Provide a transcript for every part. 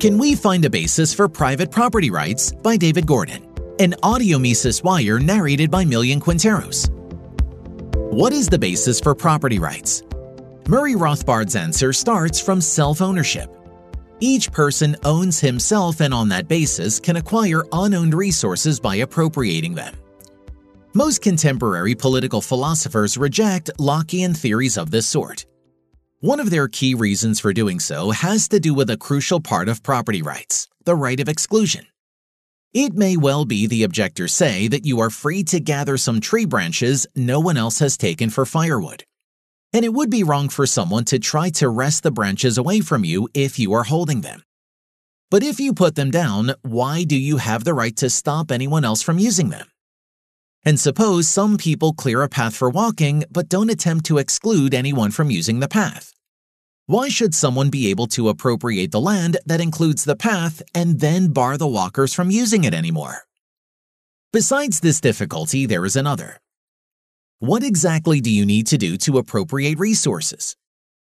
Can We Find a Basis for Private Property Rights by David Gordon, an audio Mises Wire narrated by Millian Quinteros. What is the basis for property rights? Murray Rothbard's answer starts from self ownership. Each person owns himself and on that basis can acquire unowned resources by appropriating them. Most contemporary political philosophers reject Lockean theories of this sort. One of their key reasons for doing so has to do with a crucial part of property rights the right of exclusion. It may well be, the objectors say, that you are free to gather some tree branches no one else has taken for firewood. And it would be wrong for someone to try to wrest the branches away from you if you are holding them. But if you put them down, why do you have the right to stop anyone else from using them? And suppose some people clear a path for walking but don't attempt to exclude anyone from using the path. Why should someone be able to appropriate the land that includes the path and then bar the walkers from using it anymore? Besides this difficulty, there is another. What exactly do you need to do to appropriate resources?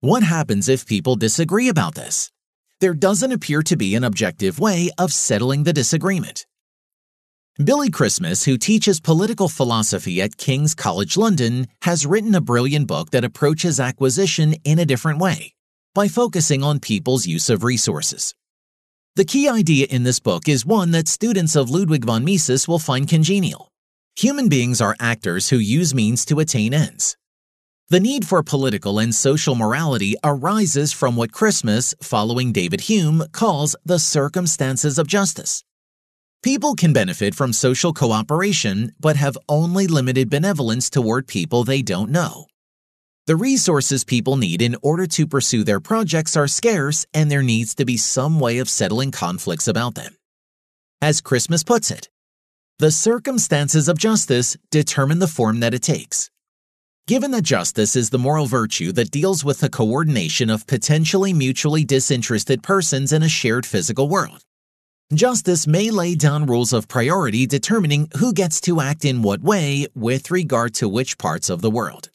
What happens if people disagree about this? There doesn't appear to be an objective way of settling the disagreement. Billy Christmas, who teaches political philosophy at King's College London, has written a brilliant book that approaches acquisition in a different way by focusing on people's use of resources. The key idea in this book is one that students of Ludwig von Mises will find congenial. Human beings are actors who use means to attain ends. The need for political and social morality arises from what Christmas, following David Hume, calls the circumstances of justice. People can benefit from social cooperation, but have only limited benevolence toward people they don't know. The resources people need in order to pursue their projects are scarce, and there needs to be some way of settling conflicts about them. As Christmas puts it, the circumstances of justice determine the form that it takes. Given that justice is the moral virtue that deals with the coordination of potentially mutually disinterested persons in a shared physical world, Justice may lay down rules of priority determining who gets to act in what way with regard to which parts of the world.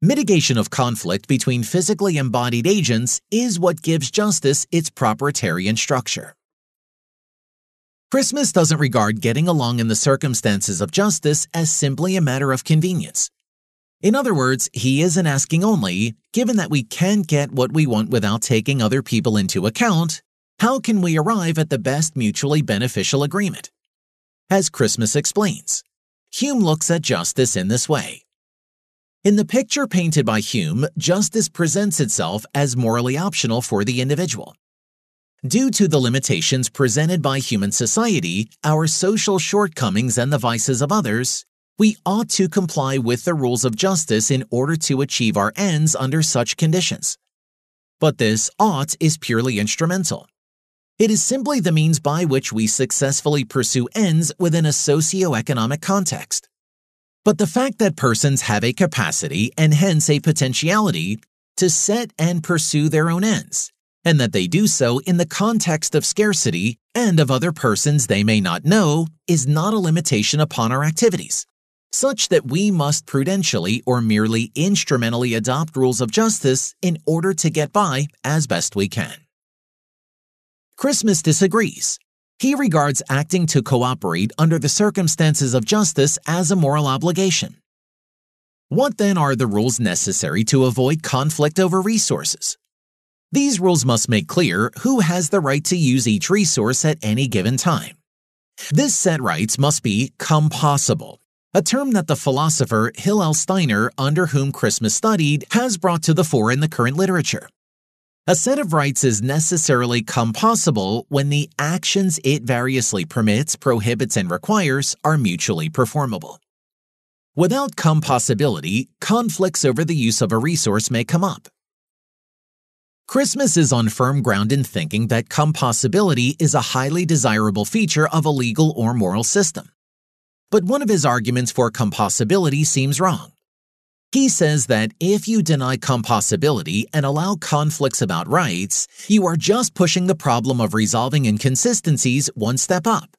Mitigation of conflict between physically embodied agents is what gives justice its proprietarian structure. Christmas doesn't regard getting along in the circumstances of justice as simply a matter of convenience. In other words, he isn't asking only, given that we can't get what we want without taking other people into account, how can we arrive at the best mutually beneficial agreement? As Christmas explains, Hume looks at justice in this way. In the picture painted by Hume, justice presents itself as morally optional for the individual. Due to the limitations presented by human society, our social shortcomings, and the vices of others, we ought to comply with the rules of justice in order to achieve our ends under such conditions. But this ought is purely instrumental. It is simply the means by which we successfully pursue ends within a socio-economic context. But the fact that persons have a capacity and hence a potentiality to set and pursue their own ends, and that they do so in the context of scarcity and of other persons they may not know, is not a limitation upon our activities, such that we must prudentially or merely instrumentally adopt rules of justice in order to get by as best we can. Christmas disagrees. He regards acting to cooperate under the circumstances of justice as a moral obligation. What then are the rules necessary to avoid conflict over resources? These rules must make clear who has the right to use each resource at any given time. This set rights must be compossible, a term that the philosopher Hillel Steiner, under whom Christmas studied, has brought to the fore in the current literature. A set of rights is necessarily compossible when the actions it variously permits, prohibits, and requires are mutually performable. Without compossibility, conflicts over the use of a resource may come up. Christmas is on firm ground in thinking that compossibility is a highly desirable feature of a legal or moral system. But one of his arguments for compossibility seems wrong. He says that if you deny compossibility and allow conflicts about rights, you are just pushing the problem of resolving inconsistencies one step up.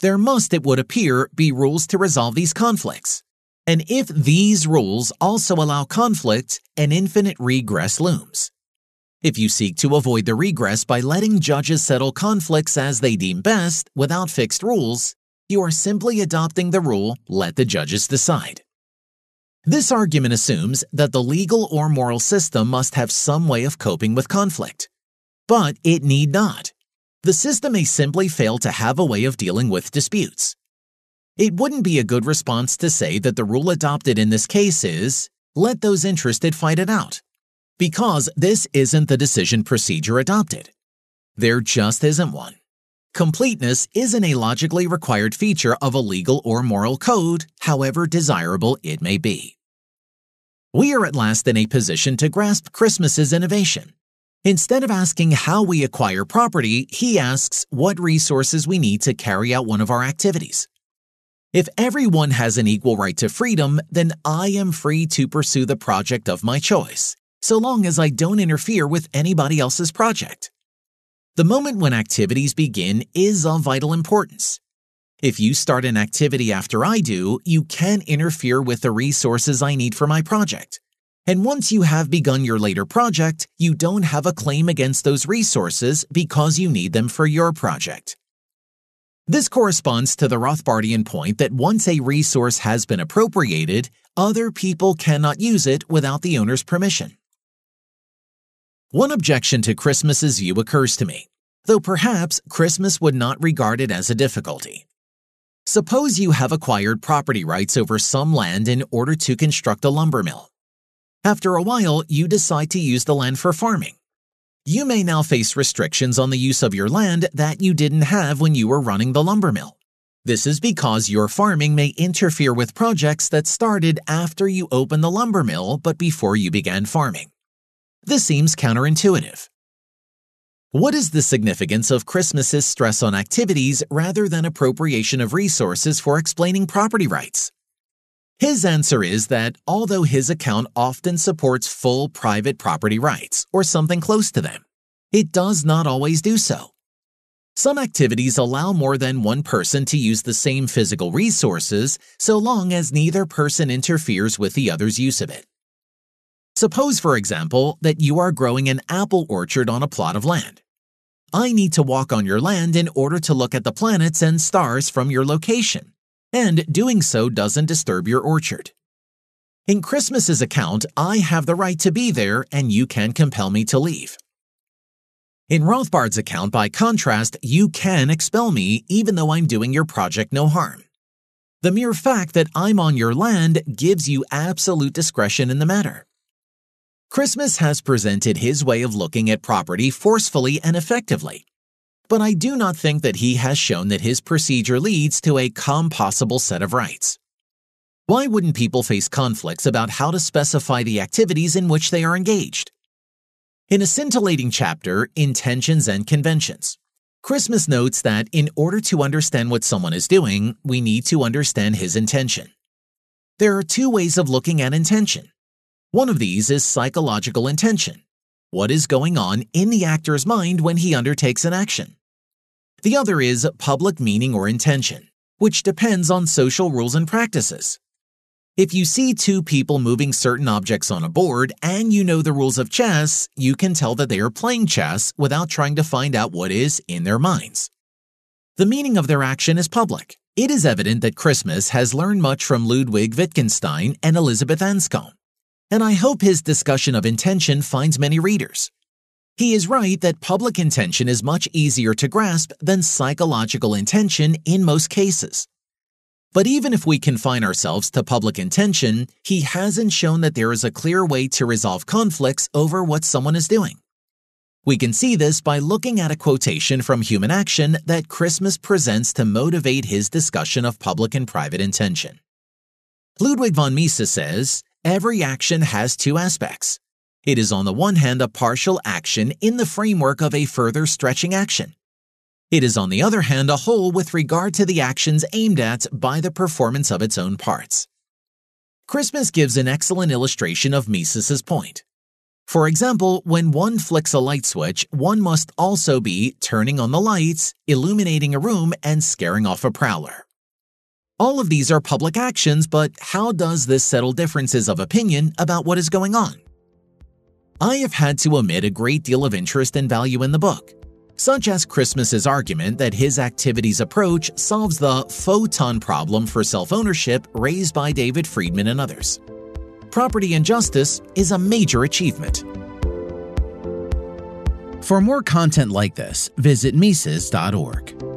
There must, it would appear, be rules to resolve these conflicts. And if these rules also allow conflict, an infinite regress looms. If you seek to avoid the regress by letting judges settle conflicts as they deem best without fixed rules, you are simply adopting the rule let the judges decide. This argument assumes that the legal or moral system must have some way of coping with conflict. But it need not. The system may simply fail to have a way of dealing with disputes. It wouldn't be a good response to say that the rule adopted in this case is let those interested fight it out, because this isn't the decision procedure adopted. There just isn't one. Completeness isn't a logically required feature of a legal or moral code, however desirable it may be. We are at last in a position to grasp Christmas's innovation. Instead of asking how we acquire property, he asks what resources we need to carry out one of our activities. If everyone has an equal right to freedom, then I am free to pursue the project of my choice, so long as I don't interfere with anybody else's project. The moment when activities begin is of vital importance. If you start an activity after I do, you can interfere with the resources I need for my project. And once you have begun your later project, you don't have a claim against those resources because you need them for your project. This corresponds to the Rothbardian point that once a resource has been appropriated, other people cannot use it without the owner's permission. One objection to Christmas's view occurs to me, though perhaps Christmas would not regard it as a difficulty. Suppose you have acquired property rights over some land in order to construct a lumber mill. After a while, you decide to use the land for farming. You may now face restrictions on the use of your land that you didn't have when you were running the lumber mill. This is because your farming may interfere with projects that started after you opened the lumber mill but before you began farming. This seems counterintuitive. What is the significance of Christmas's stress on activities rather than appropriation of resources for explaining property rights? His answer is that although his account often supports full private property rights, or something close to them, it does not always do so. Some activities allow more than one person to use the same physical resources so long as neither person interferes with the other's use of it. Suppose, for example, that you are growing an apple orchard on a plot of land. I need to walk on your land in order to look at the planets and stars from your location, and doing so doesn't disturb your orchard. In Christmas's account, I have the right to be there and you can compel me to leave. In Rothbard's account, by contrast, you can expel me even though I'm doing your project no harm. The mere fact that I'm on your land gives you absolute discretion in the matter. Christmas has presented his way of looking at property forcefully and effectively. But I do not think that he has shown that his procedure leads to a compossible set of rights. Why wouldn't people face conflicts about how to specify the activities in which they are engaged? In a scintillating chapter, Intentions and Conventions, Christmas notes that in order to understand what someone is doing, we need to understand his intention. There are two ways of looking at intention one of these is psychological intention. What is going on in the actor's mind when he undertakes an action? The other is public meaning or intention, which depends on social rules and practices. If you see two people moving certain objects on a board and you know the rules of chess, you can tell that they are playing chess without trying to find out what is in their minds. The meaning of their action is public. It is evident that Christmas has learned much from Ludwig Wittgenstein and Elizabeth Anscombe and I hope his discussion of intention finds many readers. He is right that public intention is much easier to grasp than psychological intention in most cases. But even if we confine ourselves to public intention, he hasn't shown that there is a clear way to resolve conflicts over what someone is doing. We can see this by looking at a quotation from Human Action that Christmas presents to motivate his discussion of public and private intention. Ludwig von Mises says, Every action has two aspects. It is on the one hand a partial action in the framework of a further stretching action. It is on the other hand a whole with regard to the actions aimed at by the performance of its own parts. Christmas gives an excellent illustration of Mises's point. For example, when one flicks a light switch, one must also be turning on the lights, illuminating a room, and scaring off a prowler. All of these are public actions, but how does this settle differences of opinion about what is going on? I have had to omit a great deal of interest and value in the book, such as Christmas's argument that his activities approach solves the photon problem for self ownership raised by David Friedman and others. Property and Justice is a major achievement. For more content like this, visit Mises.org.